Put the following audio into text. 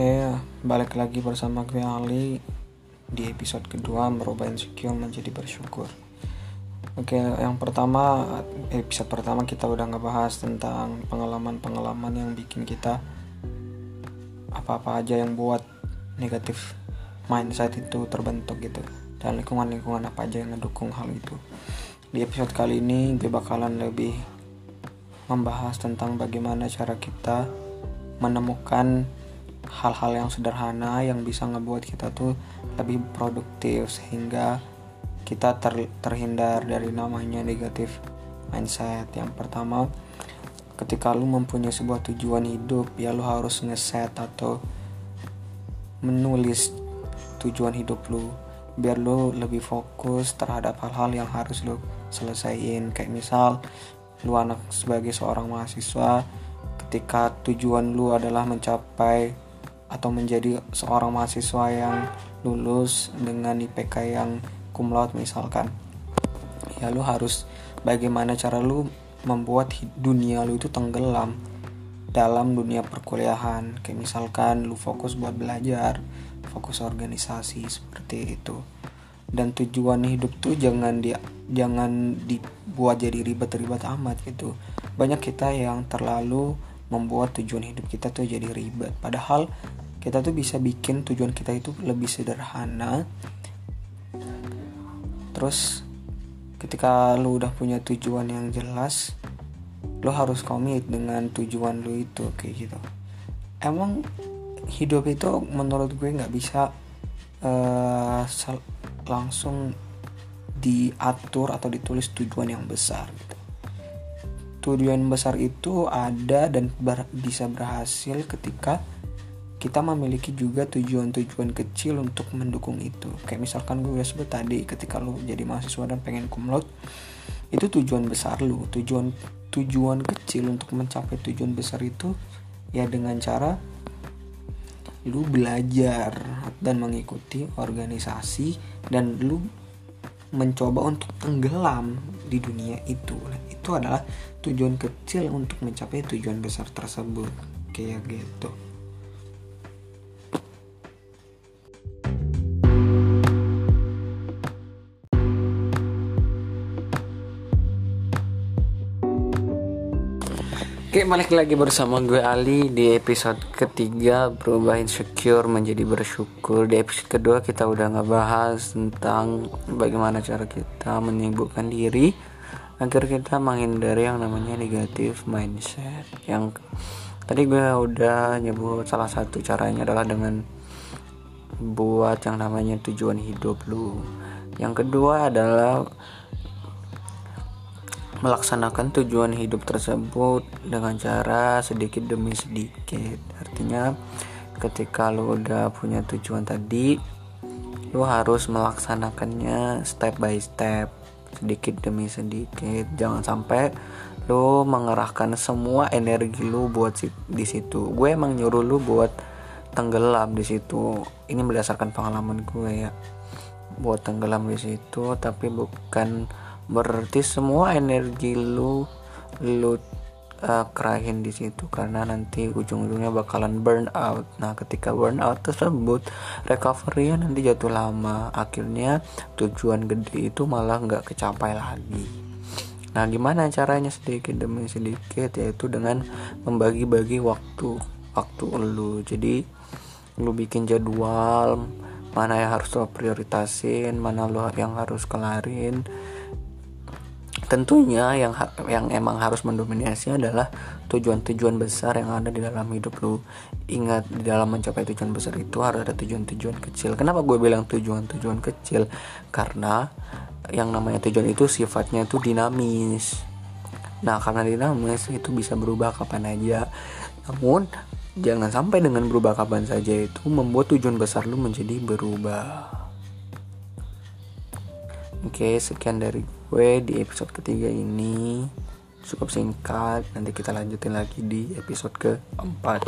Oke, balik lagi bersama gue Ali di episode kedua merubah insecure menjadi bersyukur. Oke, yang pertama episode pertama kita udah ngebahas tentang pengalaman-pengalaman yang bikin kita apa-apa aja yang buat negatif mindset itu terbentuk gitu dan lingkungan-lingkungan apa aja yang ngedukung hal itu. Di episode kali ini gue bakalan lebih membahas tentang bagaimana cara kita menemukan hal-hal yang sederhana yang bisa ngebuat kita tuh lebih produktif sehingga kita ter terhindar dari namanya negatif mindset. Yang pertama, ketika lu mempunyai sebuah tujuan hidup, ya lu harus ngeset atau menulis tujuan hidup lu biar lu lebih fokus terhadap hal-hal yang harus lu selesaiin kayak misal lu anak sebagai seorang mahasiswa ketika tujuan lu adalah mencapai atau menjadi seorang mahasiswa yang lulus dengan IPK yang cum laude misalkan ya lu harus bagaimana cara lu membuat dunia lu itu tenggelam dalam dunia perkuliahan. Kayak misalkan lu fokus buat belajar fokus organisasi seperti itu. Dan tujuan hidup tuh jangan di jangan dibuat jadi ribet-ribet amat gitu. Banyak kita yang terlalu membuat tujuan hidup kita tuh jadi ribet. Padahal kita tuh bisa bikin tujuan kita itu lebih sederhana. Terus ketika lu udah punya tujuan yang jelas lu harus komit dengan tujuan lu itu kayak gitu. Emang hidup itu menurut gue nggak bisa uh, langsung diatur atau ditulis tujuan yang besar gitu. Tujuan besar itu ada dan ber bisa berhasil ketika kita memiliki juga tujuan-tujuan kecil untuk mendukung itu. Kayak misalkan gue udah sebut tadi ketika lu jadi mahasiswa dan pengen kumlot itu tujuan besar lu. Tujuan tujuan kecil untuk mencapai tujuan besar itu ya dengan cara lu belajar dan mengikuti organisasi dan lu mencoba untuk tenggelam di dunia itu. Itu adalah tujuan kecil untuk mencapai tujuan besar tersebut. Kayak gitu Oke balik lagi bersama gue Ali di episode ketiga berubah insecure menjadi bersyukur. Di episode kedua kita udah ngebahas tentang bagaimana cara kita menyibukkan diri Agar kita menghindari yang namanya negatif mindset. Yang tadi gue udah nyebut salah satu caranya adalah dengan Buat yang namanya tujuan hidup lu. Yang kedua adalah melaksanakan tujuan hidup tersebut dengan cara sedikit demi sedikit. Artinya ketika lo udah punya tujuan tadi lo harus melaksanakannya step by step sedikit demi sedikit. Jangan sampai lo mengerahkan semua energi lo buat di situ. Gue emang nyuruh lo buat tenggelam di situ. Ini berdasarkan pengalaman gue ya. Buat tenggelam di situ tapi bukan berarti semua energi lu lu uh, kerahin di situ karena nanti ujung-ujungnya bakalan burn out. Nah, ketika burn out tersebut recovery nanti jatuh lama. Akhirnya tujuan gede itu malah nggak kecapai lagi. Nah, gimana caranya sedikit demi sedikit yaitu dengan membagi-bagi waktu waktu lu. Jadi lu bikin jadwal mana yang harus lo prioritasin, mana lo yang harus kelarin tentunya yang yang emang harus mendominasi adalah tujuan-tujuan besar yang ada di dalam hidup lu. Ingat di dalam mencapai tujuan besar itu harus ada tujuan-tujuan kecil. Kenapa gue bilang tujuan-tujuan kecil? Karena yang namanya tujuan itu sifatnya itu dinamis. Nah karena dinamis itu bisa berubah kapan aja. Namun jangan sampai dengan berubah kapan saja itu membuat tujuan besar lu menjadi berubah. Oke, sekian dari gue di episode ketiga ini. Cukup singkat, nanti kita lanjutin lagi di episode keempat.